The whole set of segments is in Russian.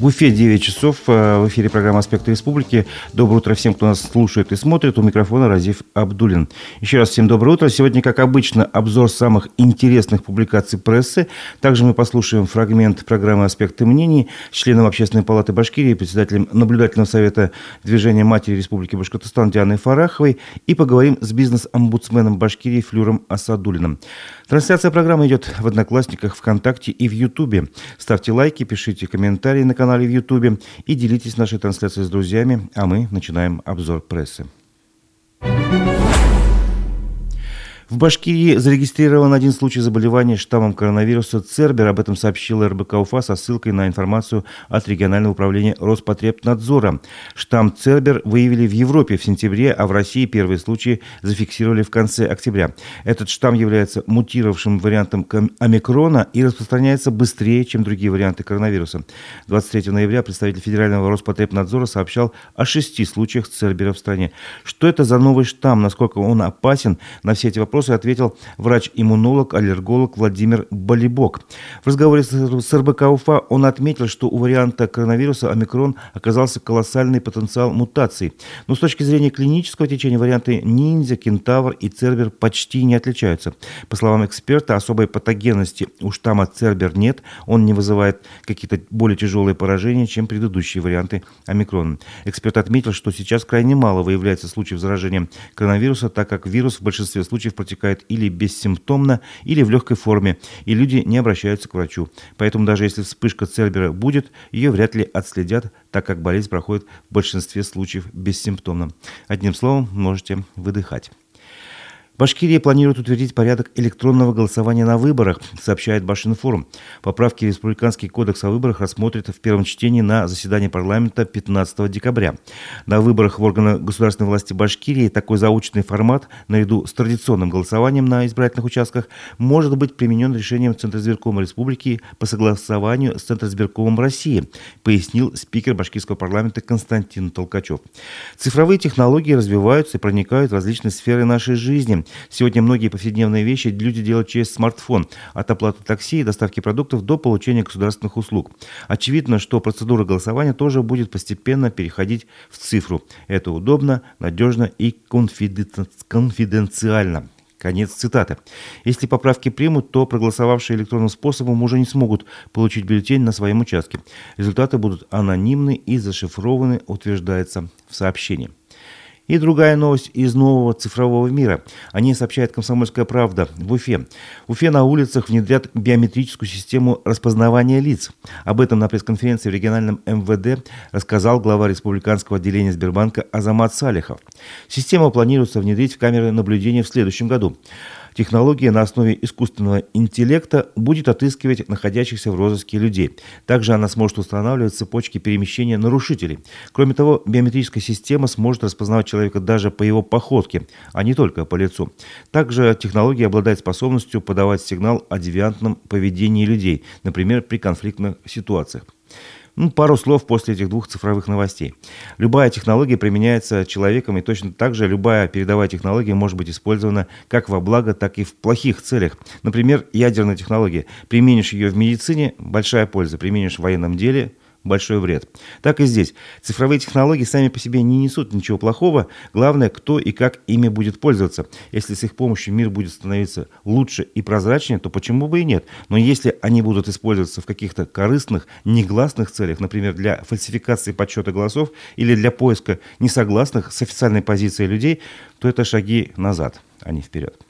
В Уфе 9 часов. Э, в эфире программа «Аспекты республики». Доброе утро всем, кто нас слушает и смотрит. У микрофона Разив Абдулин. Еще раз всем доброе утро. Сегодня, как обычно, обзор самых интересных публикаций прессы. Также мы послушаем фрагмент программы «Аспекты мнений» с членом Общественной палаты Башкирии, председателем наблюдательного совета движения матери Республики Башкортостан Дианой Фараховой и поговорим с бизнес-омбудсменом Башкирии Флюром Асадулиным. Трансляция программы идет в Одноклассниках, ВКонтакте и в Ютубе. Ставьте лайки, пишите комментарии на канале в Ютубе и делитесь нашей трансляцией с друзьями, а мы начинаем обзор прессы. В Башкирии зарегистрирован один случай заболевания штаммом коронавируса Цербер. Об этом сообщила РБК Уфа со ссылкой на информацию от регионального управления Роспотребнадзора. Штамм Цербер выявили в Европе в сентябре, а в России первые случаи зафиксировали в конце октября. Этот штамм является мутировавшим вариантом омикрона и распространяется быстрее, чем другие варианты коронавируса. 23 ноября представитель Федерального Роспотребнадзора сообщал о шести случаях Цербера в стране. Что это за новый штамм, насколько он опасен, на все эти вопросы вопросы ответил врач-иммунолог, аллерголог Владимир Болибок. В разговоре с РБК Уфа он отметил, что у варианта коронавируса омикрон оказался колоссальный потенциал мутаций. Но с точки зрения клинического течения варианты ниндзя, кентавр и цербер почти не отличаются. По словам эксперта, особой патогенности у штамма цербер нет, он не вызывает какие-то более тяжелые поражения, чем предыдущие варианты омикрона. Эксперт отметил, что сейчас крайне мало выявляется случаев заражения коронавируса, так как вирус в большинстве случаев протекает или бессимптомно, или в легкой форме, и люди не обращаются к врачу. Поэтому даже если вспышка Цербера будет, ее вряд ли отследят, так как болезнь проходит в большинстве случаев бессимптомно. Одним словом, можете выдыхать. Башкирия планирует утвердить порядок электронного голосования на выборах, сообщает Башинформ. Поправки в Республиканский кодекс о выборах рассмотрят в первом чтении на заседании парламента 15 декабря. На выборах в органы государственной власти Башкирии такой заученный формат, наряду с традиционным голосованием на избирательных участках, может быть применен решением Центра избиркома Республики по согласованию с Центром избиркомом России, пояснил спикер башкирского парламента Константин Толкачев. Цифровые технологии развиваются и проникают в различные сферы нашей жизни. Сегодня многие повседневные вещи люди делают через смартфон, от оплаты такси и доставки продуктов до получения государственных услуг. Очевидно, что процедура голосования тоже будет постепенно переходить в цифру. Это удобно, надежно и конфиденциально. Конец цитаты. Если поправки примут, то проголосовавшие электронным способом уже не смогут получить бюллетень на своем участке. Результаты будут анонимны и зашифрованы, утверждается в сообщении. И другая новость из нового цифрового мира. О ней сообщает «Комсомольская правда» в Уфе. В Уфе на улицах внедрят биометрическую систему распознавания лиц. Об этом на пресс-конференции в региональном МВД рассказал глава республиканского отделения Сбербанка Азамат Салихов. Систему планируется внедрить в камеры наблюдения в следующем году. Технология на основе искусственного интеллекта будет отыскивать находящихся в розыске людей. Также она сможет устанавливать цепочки перемещения нарушителей. Кроме того, биометрическая система сможет распознавать человека даже по его походке, а не только по лицу. Также технология обладает способностью подавать сигнал о девиантном поведении людей, например, при конфликтных ситуациях. Ну, пару слов после этих двух цифровых новостей. Любая технология применяется человеком, и точно так же любая передовая технология может быть использована как во благо, так и в плохих целях. Например, ядерная технология. Применишь ее в медицине – большая польза. Применишь в военном деле большой вред. Так и здесь. Цифровые технологии сами по себе не несут ничего плохого. Главное, кто и как ими будет пользоваться. Если с их помощью мир будет становиться лучше и прозрачнее, то почему бы и нет? Но если они будут использоваться в каких-то корыстных, негласных целях, например, для фальсификации подсчета голосов или для поиска несогласных с официальной позицией людей, то это шаги назад, а не вперед.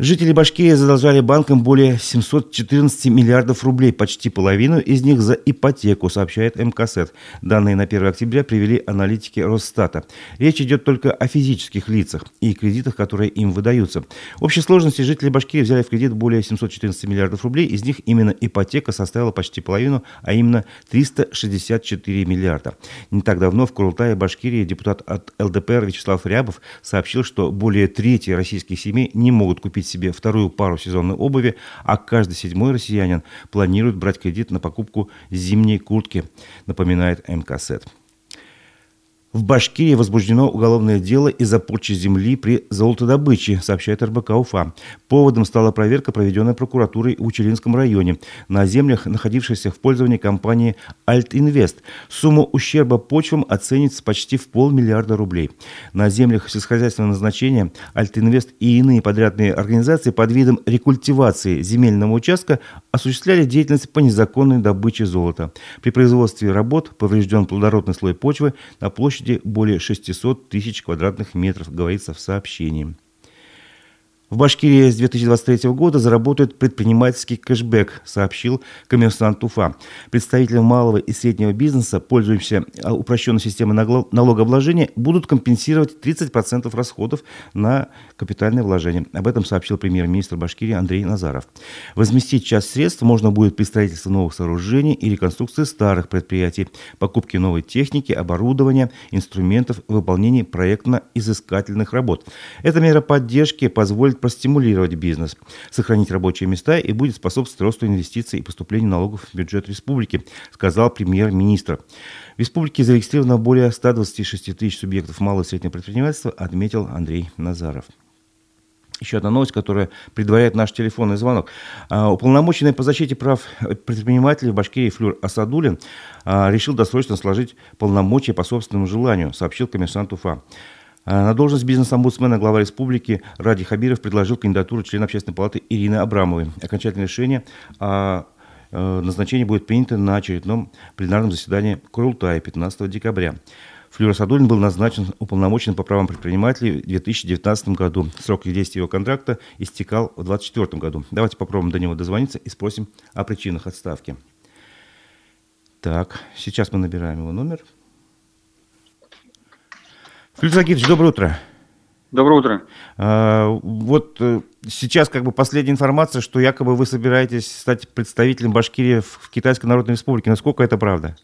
Жители Башкирии задолжали банкам более 714 миллиардов рублей, почти половину из них за ипотеку, сообщает МКСЭТ. Данные на 1 октября привели аналитики Росстата. Речь идет только о физических лицах и кредитах, которые им выдаются. В общей сложности жители Башкирии взяли в кредит более 714 миллиардов рублей, из них именно ипотека составила почти половину, а именно 364 миллиарда. Не так давно в Курултае Башкирии депутат от ЛДПР Вячеслав Рябов сообщил, что более трети российских семей не могут купить себе вторую пару сезонной обуви, а каждый седьмой россиянин планирует брать кредит на покупку зимней куртки, напоминает МКСЭТ. В Башкирии возбуждено уголовное дело из-за порчи земли при золотодобыче, сообщает РБК УФА. Поводом стала проверка, проведенная прокуратурой в Учелинском районе на землях, находившихся в пользовании компании «Альтинвест». Сумма ущерба почвам оценится почти в полмиллиарда рублей. На землях сельскохозяйственного назначения «Альтинвест» и иные подрядные организации под видом рекультивации земельного участка осуществляли деятельность по незаконной добыче золота. При производстве работ поврежден плодородный слой почвы на площади площади более 600 тысяч квадратных метров, говорится в сообщении. В Башкирии с 2023 года заработает предпринимательский кэшбэк, сообщил коммерсант Уфа. Представители малого и среднего бизнеса, пользующиеся а, упрощенной системой налогообложения, будут компенсировать 30% расходов на капитальные вложения. Об этом сообщил премьер-министр Башкирии Андрей Назаров. Возместить часть средств можно будет при строительстве новых сооружений и реконструкции старых предприятий, покупке новой техники, оборудования, инструментов, выполнении проектно-изыскательных работ. Эта мера поддержки позволит позволит простимулировать бизнес, сохранить рабочие места и будет способствовать росту инвестиций и поступлению налогов в бюджет республики, сказал премьер-министр. В республике зарегистрировано более 126 тысяч субъектов малого и среднего предпринимательства, отметил Андрей Назаров. Еще одна новость, которая предваряет наш телефонный звонок. А, уполномоченный по защите прав предпринимателей в Башкирии Флюр Асадулин а, решил досрочно сложить полномочия по собственному желанию, сообщил коммерсант Уфа. А, на должность бизнес-омбудсмена глава республики Ради Хабиров предложил кандидатуру члена общественной палаты Ирины Абрамовой. Окончательное решение о э, назначении будет принято на очередном пленарном заседании Курултая 15 декабря. Флюра Садулин был назначен уполномоченным по правам предпринимателей в 2019 году. Срок действия его контракта истекал в 2024 году. Давайте попробуем до него дозвониться и спросим о причинах отставки. Так, сейчас мы набираем его номер. Филипп Загитович, доброе утро. Доброе утро. А, вот э, сейчас как бы последняя информация, что якобы вы собираетесь стать представителем Башкирии в Китайской Народной Республике. Насколько это правда?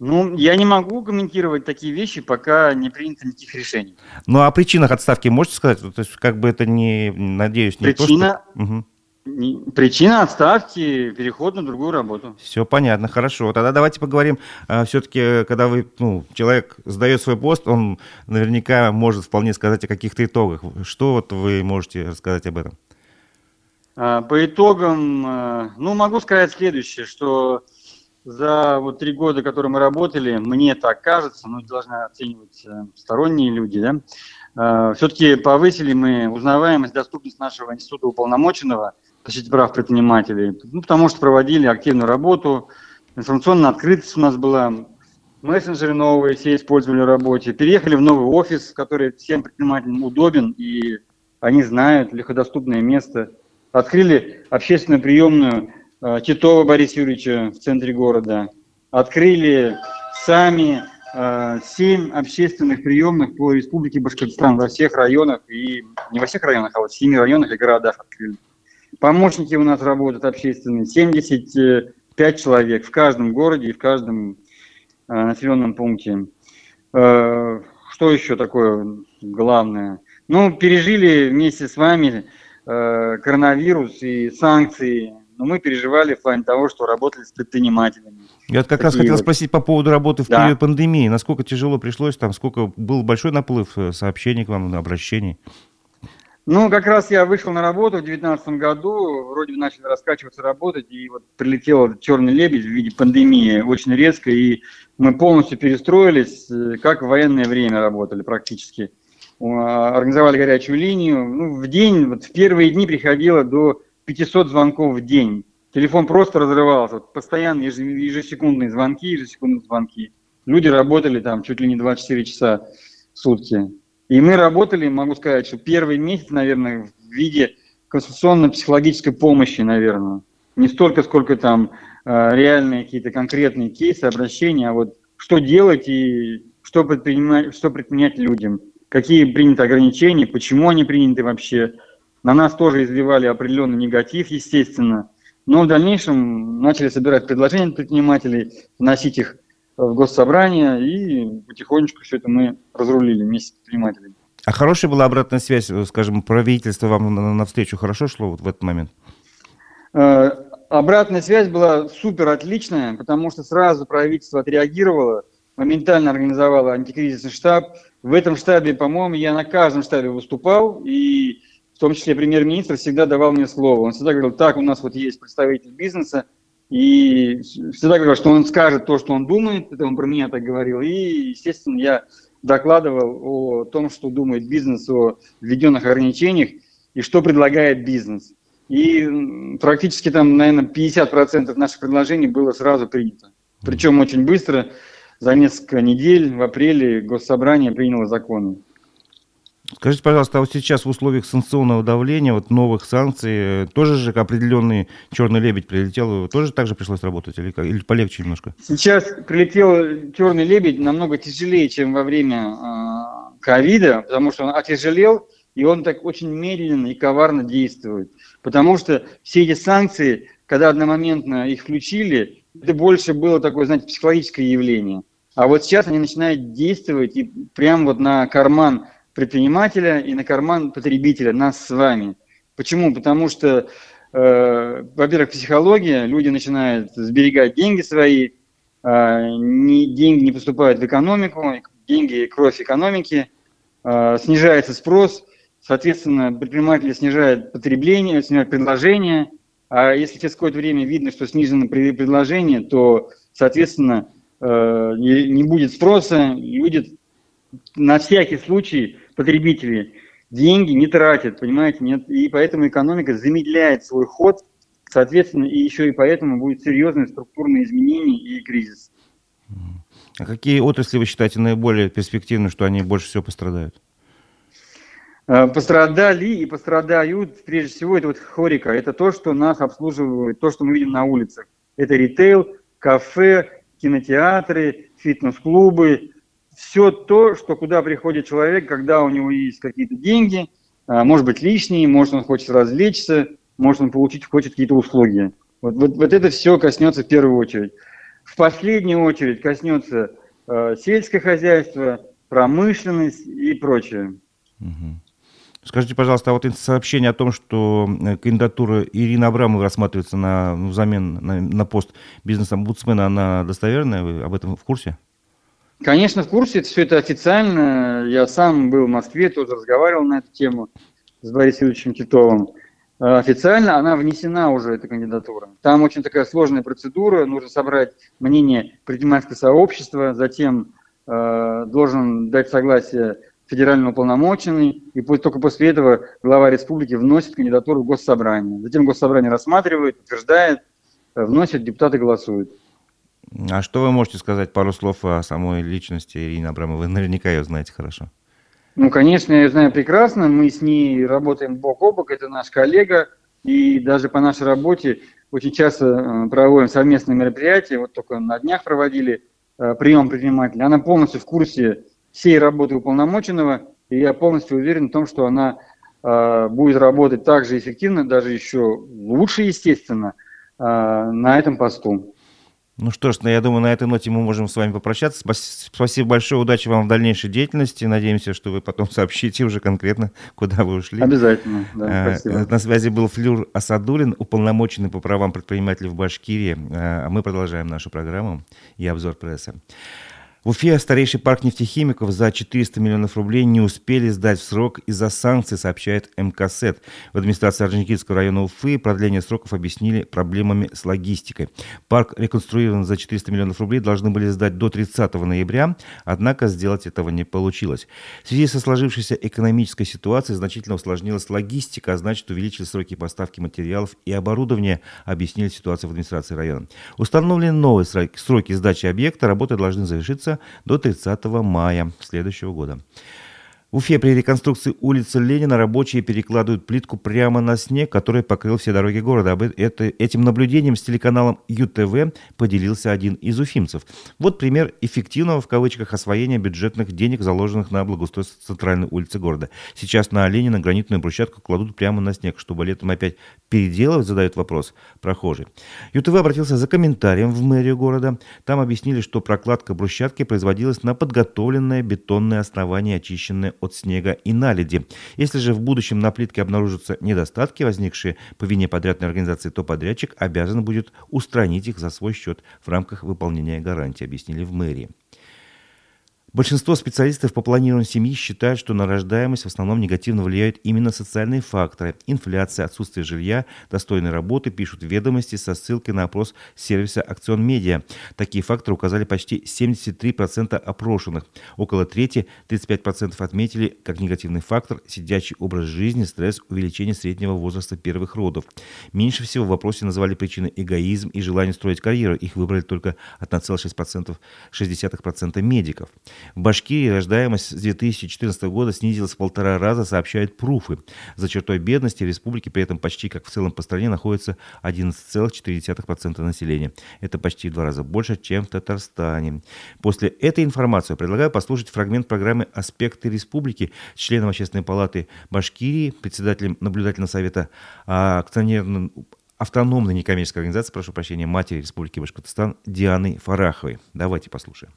Ну, я не могу комментировать такие вещи, пока не принято никаких решений. Ну, а о причинах отставки можете сказать? То есть, как бы это не, надеюсь, не Причина... то, что... Угу. Причина отставки – переход на другую работу. Все понятно, хорошо. Тогда давайте поговорим. А, Все-таки, когда вы, ну, человек сдает свой пост, он наверняка может вполне сказать о каких-то итогах. Что вот вы можете рассказать об этом? А, по итогам, а, ну, могу сказать следующее, что за вот три года, которые мы работали, мне так кажется, ну, должны оценивать э, сторонние люди, да, все-таки повысили мы узнаваемость, доступность нашего института уполномоченного – защите прав предпринимателей, ну, потому что проводили активную работу, информационная открытость у нас была, мессенджеры новые все использовали в работе, переехали в новый офис, который всем предпринимателям удобен, и они знают легкодоступное место. Открыли общественную приемную э, Титова Бориса Юрьевича в центре города. Открыли сами э, семь общественных приемных по республике Башкортостан во всех районах, и не во всех районах, а вот в семи районах и городах открыли. Помощники у нас работают общественные, 75 человек в каждом городе и в каждом э, населенном пункте. Э, что еще такое главное? Ну, пережили вместе с вами э, коронавирус и санкции, но мы переживали в плане того, что работали с предпринимателями. Я как Такие раз хотел вот... спросить по поводу работы в да. период пандемии. Насколько тяжело пришлось, там, сколько был большой наплыв сообщений к вам, обращений? Ну, как раз я вышел на работу в 2019 году, вроде бы начали раскачиваться, работать, и вот прилетел черный лебедь в виде пандемии очень резко, и мы полностью перестроились, э, как в военное время работали практически. Организовали горячую линию. Ну, в день, вот в первые дни приходило до 500 звонков в день. Телефон просто разрывался, вот постоянно ежесекундные звонки, ежесекундные звонки. Люди работали там чуть ли не 24 часа в сутки. И мы работали, могу сказать, что первый месяц, наверное, в виде конституционно-психологической помощи, наверное. Не столько, сколько там э, реальные какие-то конкретные кейсы, обращения, а вот что делать и что предпринимать, что предпринять людям, какие приняты ограничения, почему они приняты вообще. На нас тоже изливали определенный негатив, естественно. Но в дальнейшем начали собирать предложения предпринимателей, вносить их в госсобрание, и потихонечку все это мы разрулили вместе с предпринимателями. А хорошая была обратная связь, скажем, правительство вам навстречу хорошо шло вот в этот момент? Э, обратная связь была супер отличная, потому что сразу правительство отреагировало, моментально организовала антикризисный штаб. В этом штабе, по-моему, я на каждом штабе выступал, и в том числе премьер-министр всегда давал мне слово. Он всегда говорил, так, у нас вот есть представитель бизнеса, и всегда говорил, что он скажет то, что он думает, это он про меня так говорил, и, естественно, я докладывал о том, что думает бизнес о введенных ограничениях и что предлагает бизнес. И практически там, наверное, 50% наших предложений было сразу принято. Причем очень быстро, за несколько недель, в апреле Госсобрание приняло законы. Скажите, пожалуйста, а вот сейчас в условиях санкционного давления, вот новых санкций, тоже же определенный черный лебедь прилетел, тоже так же пришлось работать или, или полегче немножко? Сейчас прилетел черный лебедь намного тяжелее, чем во время э, ковида, потому что он отяжелел, и он так очень медленно и коварно действует. Потому что все эти санкции, когда одномоментно их включили, это больше было такое, знаете, психологическое явление. А вот сейчас они начинают действовать и прямо вот на карман предпринимателя и на карман потребителя, нас с вами. Почему? Потому что, э, во-первых, психология, люди начинают сберегать деньги свои, э, не, деньги не поступают в экономику, деньги – кровь экономики, э, снижается спрос, соответственно, предприниматели снижают потребление, снижают предложение, а если через какое-то время видно, что снижено предложение, то, соответственно, э, не будет спроса, и будет на всякий случай потребители деньги не тратят, понимаете, нет, и поэтому экономика замедляет свой ход, соответственно, и еще и поэтому будет серьезные структурные изменения и кризис. А какие отрасли вы считаете наиболее перспективными, что они больше всего пострадают? Э, пострадали и пострадают, прежде всего, это вот хорика, это то, что нас обслуживает, то, что мы видим на улицах. Это ритейл, кафе, кинотеатры, фитнес-клубы, все то, что куда приходит человек, когда у него есть какие-то деньги, а, может быть лишние, может он хочет развлечься, может он получить хочет какие-то услуги. Вот, вот, вот это все коснется в первую очередь. В последнюю очередь коснется э, сельское хозяйство, промышленность и прочее. Скажите, пожалуйста, а вот сообщение о том, что э, кандидатура Ирины Абрамовой рассматривается на, ну, взамен на, на пост бизнес-омбудсмена, она достоверная? Вы об этом в курсе? Конечно, в курсе, все это официально. Я сам был в Москве, тоже разговаривал на эту тему с Борисом Ильичем Титовым. Э, официально она внесена уже, эта кандидатура. Там очень такая сложная процедура, нужно собрать мнение предпринимательского сообщества, затем э, должен дать согласие федеральный уполномоченный, и только после этого глава республики вносит кандидатуру в госсобрание. Затем госсобрание рассматривает, утверждает, э, вносит, депутаты голосуют. А что вы можете сказать пару слов о самой личности Ирины Абрамовой? Вы наверняка ее знаете хорошо. Ну, конечно, я знаю прекрасно. Мы с ней работаем бок о бок. Это наш коллега. И даже по нашей работе очень часто э, проводим совместные мероприятия. Вот только на днях проводили э, прием предпринимателя. Она полностью в курсе всей работы уполномоченного. И я полностью уверен в том, что она э, будет работать так же эффективно, даже еще лучше, естественно, на этом посту. Ну что ж, ну, я думаю, на этой ноте мы можем с вами попрощаться. Спасибо большое, удачи вам в дальнейшей деятельности. Надеемся, что вы потом сообщите уже конкретно, куда вы ушли. Обязательно, да, а, спасибо. На связи был Флюр Асадулин, уполномоченный по правам предпринимателей в Башкирии. А мы продолжаем нашу программу и обзор прессы. В Уфе старейший парк нефтехимиков за 400 миллионов рублей не успели сдать в срок из-за санкций, сообщает МКСЭД. В администрации Орджоникидского района Уфы продление сроков объяснили проблемами с логистикой. Парк, реконструирован за 400 миллионов рублей, должны были сдать до 30 ноября, однако сделать этого не получилось. В связи со сложившейся экономической ситуацией значительно усложнилась логистика, а значит увеличили сроки поставки материалов и оборудования, объяснили ситуацию в администрации района. Установлены новые сроки сдачи объекта, работы должны завершиться до 30 мая следующего года. В Уфе при реконструкции улицы Ленина рабочие перекладывают плитку прямо на снег, который покрыл все дороги города. Об это, этим наблюдением с телеканалом ЮТВ поделился один из уфимцев. Вот пример эффективного в кавычках освоения бюджетных денег, заложенных на благоустройство центральной улицы города. Сейчас на Ленина гранитную брусчатку кладут прямо на снег, чтобы летом опять переделывать, задает вопрос прохожий. ЮТВ обратился за комментарием в мэрию города. Там объяснили, что прокладка брусчатки производилась на подготовленное бетонное основание, очищенное от снега и наледи. Если же в будущем на плитке обнаружатся недостатки, возникшие по вине подрядной организации, то подрядчик обязан будет устранить их за свой счет в рамках выполнения гарантии, объяснили в мэрии. Большинство специалистов по планированию семьи считают, что на рождаемость в основном негативно влияют именно социальные факторы. Инфляция, отсутствие жилья, достойной работы, пишут ведомости со ссылкой на опрос сервиса «Акцион Медиа». Такие факторы указали почти 73% опрошенных. Около трети, 35% отметили как негативный фактор сидячий образ жизни, стресс, увеличение среднего возраста первых родов. Меньше всего в вопросе называли причины эгоизм и желание строить карьеру. Их выбрали только 1,6% 60% медиков. В Башкирии рождаемость с 2014 года снизилась в полтора раза, сообщают пруфы. За чертой бедности в республике при этом почти как в целом по стране находится 11,4% населения. Это почти в два раза больше, чем в Татарстане. После этой информации предлагаю послушать фрагмент программы «Аспекты республики» членом Общественной палаты Башкирии, председателем наблюдательного совета а, акционерным автономной некоммерческой организации, прошу прощения, матери Республики Башкортостан Дианы Фараховой. Давайте послушаем.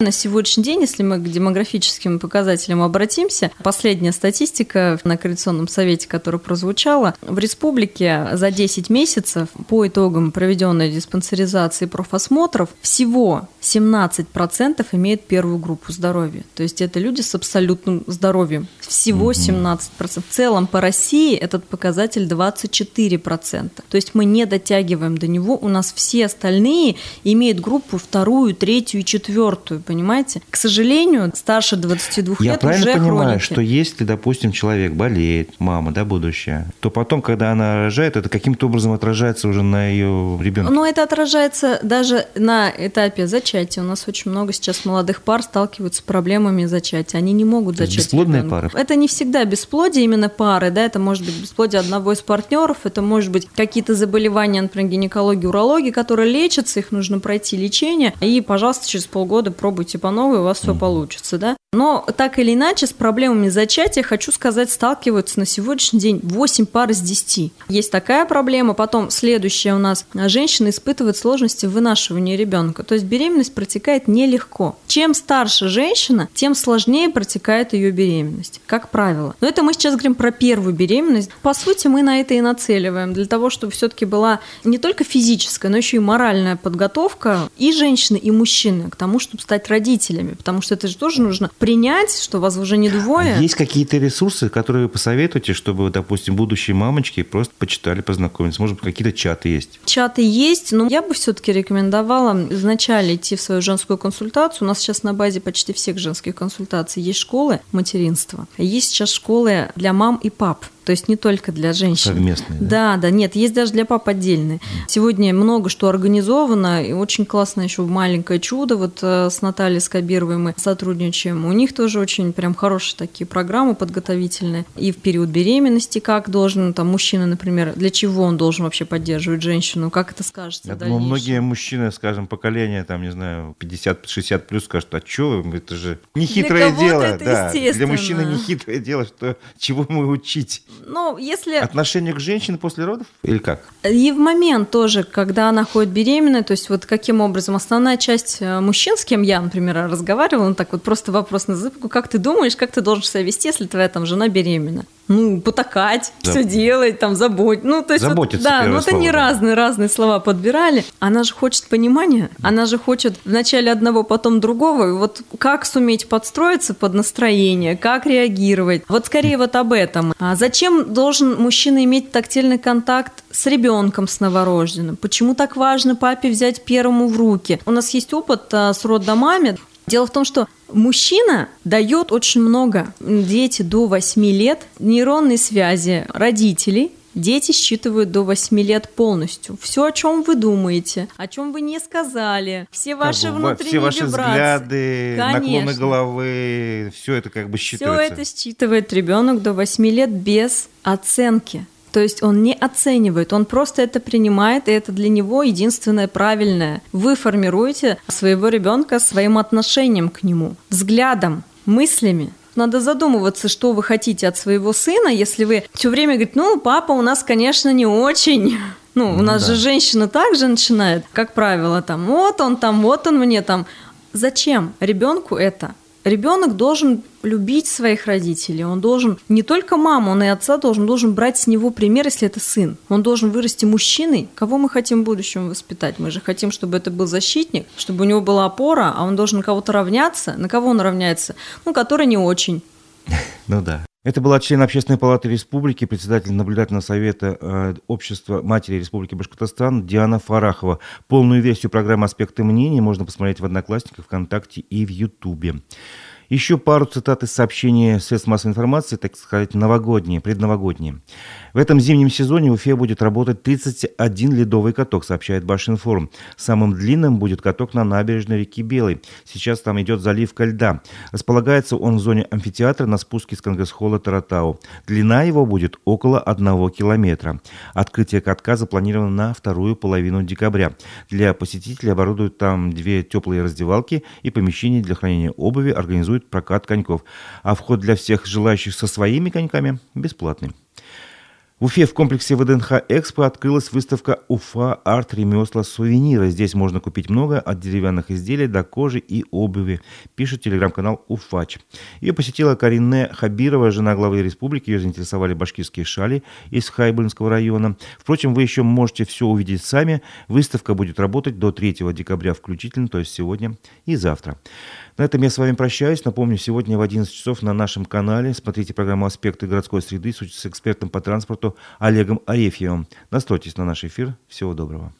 На сегодняшний день, если мы к демографическим показателям обратимся, последняя статистика на Координационном совете, которая прозвучала, в республике за 10 месяцев по итогам проведенной диспансеризации профосмотров всего 17% имеют первую группу здоровья. То есть это люди с абсолютным здоровьем. Всего 17%. В целом по России этот показатель 24%. То есть мы не дотягиваем до него. У нас все остальные имеют группу вторую, третью и четвертую понимаете? К сожалению, старше 22 Я лет правильно уже понимаю, хроники. что если, допустим, человек болеет, мама, да, будущая, то потом, когда она рожает, это каким-то образом отражается уже на ее ребенке. Но это отражается даже на этапе зачатия. У нас очень много сейчас молодых пар сталкиваются с проблемами зачатия. Они не могут зачать. бесплодные ребенка. пары? Это не всегда бесплодие именно пары, да, это может быть бесплодие одного из партнеров, это может быть какие-то заболевания, например, гинекологии, урологии, которые лечатся, их нужно пройти лечение, и, пожалуйста, через полгода пробуйте по новой, у вас все получится, да. Но так или иначе с проблемами зачатия, хочу сказать, сталкиваются на сегодняшний день 8 пар из 10. Есть такая проблема. Потом следующая у нас. Женщина испытывает сложности в вынашивании ребенка. То есть беременность протекает нелегко. Чем старше женщина, тем сложнее протекает ее беременность, как правило. Но это мы сейчас говорим про первую беременность. По сути, мы на это и нацеливаем. Для того, чтобы все-таки была не только физическая, но еще и моральная подготовка и женщины, и мужчины к тому, чтобы стать родителями. Потому что это же тоже нужно принять, что вас уже не двое. А Есть какие-то ресурсы, которые вы посоветуете, чтобы, допустим, будущие мамочки просто почитали, познакомились? Может быть, какие-то чаты есть? Чаты есть, но я бы все-таки рекомендовала вначале идти в свою женскую консультацию. У нас сейчас на базе почти всех женских консультаций есть школы материнства. Есть сейчас школы для мам и пап. То есть не только для женщин. Совместные, да? Да, да, нет, есть даже для пап отдельные. Сегодня много что организовано, и очень классно еще «Маленькое чудо», вот э, с Натальей Скобировой мы сотрудничаем. У них тоже очень прям хорошие такие программы подготовительные. И в период беременности, как должен там мужчина, например, для чего он должен вообще поддерживать женщину, как это скажется Я думаю, многие мужчины, скажем, поколения, там, не знаю, 50-60 плюс скажут, а что, это же нехитрое дело. да. Для мужчины нехитрое дело, что чего мы учить? Ну, если... Отношение к женщине после родов? Или как? И в момент тоже, когда она ходит беременная, то есть вот каким образом основная часть э, мужчин, с кем я, например, разговаривала, ну так вот просто вопрос на зыбку, как ты думаешь, как ты должен себя вести, если твоя там жена беременна? Ну, потакать, Заб- все делать, там, заботить. Ну, то есть вот, Заботиться, да, первое ну это слово, не да. разные, разные слова подбирали. Она же хочет понимания, она же хочет вначале одного, потом другого. И вот как суметь подстроиться под настроение, как реагировать. Вот скорее вот об этом. А зачем должен мужчина иметь тактильный контакт с ребенком, с новорожденным? Почему так важно папе взять первому в руки? У нас есть опыт а, с роддомами. Дело в том, что мужчина дает очень много. Дети до 8 лет, нейронные связи родителей, Дети считывают до 8 лет полностью. Все, о чем вы думаете, о чем вы не сказали, все ваши Как бы, внутренние Все ваши вибрации. взгляды, наклоны Конечно. головы, все это как бы Все считывается. это считывает ребенок до 8 лет без оценки. То есть он не оценивает, он просто это принимает, и это для него единственное правильное. Вы формируете своего ребенка своим отношением к нему, взглядом, мыслями. Надо задумываться, что вы хотите от своего сына, если вы все время говорите, ну, папа у нас, конечно, не очень. Ну, у нас да. же женщина также начинает, как правило, там, вот он там, вот он мне там. Зачем ребенку это? Ребенок должен любить своих родителей. Он должен не только маму, он и отца должен, должен брать с него пример, если это сын. Он должен вырасти мужчиной. Кого мы хотим в будущем воспитать? Мы же хотим, чтобы это был защитник, чтобы у него была опора, а он должен на кого-то равняться. На кого он равняется? Ну, который не очень. Ну да. Это была член Общественной палаты республики, председатель наблюдательного совета э, общества матери Республики Башкортостан Диана Фарахова. Полную версию программы «Аспекты мнений» можно посмотреть в Одноклассниках, ВКонтакте и в Ютубе. Еще пару цитат из сообщения средств массовой информации, так сказать, новогодние, предновогодние. В этом зимнем сезоне в Уфе будет работать 31 ледовый каток, сообщает Башинформ. Самым длинным будет каток на набережной реки Белой. Сейчас там идет заливка льда. Располагается он в зоне амфитеатра на спуске с Конгресс-холла Таратау. Длина его будет около одного километра. Открытие катка запланировано на вторую половину декабря. Для посетителей оборудуют там две теплые раздевалки и помещение для хранения обуви организуют прокат коньков. А вход для всех желающих со своими коньками бесплатный. В Уфе в комплексе ВДНХ «Экспо» открылась выставка «Уфа. Арт. Ремесла. Сувениры». Здесь можно купить много от деревянных изделий до кожи и обуви, пишет телеграм-канал «Уфач». Ее посетила Карине Хабирова, жена главы республики. Ее заинтересовали башкирские шали из Хайбульнского района. Впрочем, вы еще можете все увидеть сами. Выставка будет работать до 3 декабря включительно, то есть сегодня и завтра. На этом я с вами прощаюсь. Напомню, сегодня в 11 часов на нашем канале смотрите программу «Аспекты городской среды» с экспертом по транспорту Олегом Арефьевым. Настройтесь на наш эфир. Всего доброго.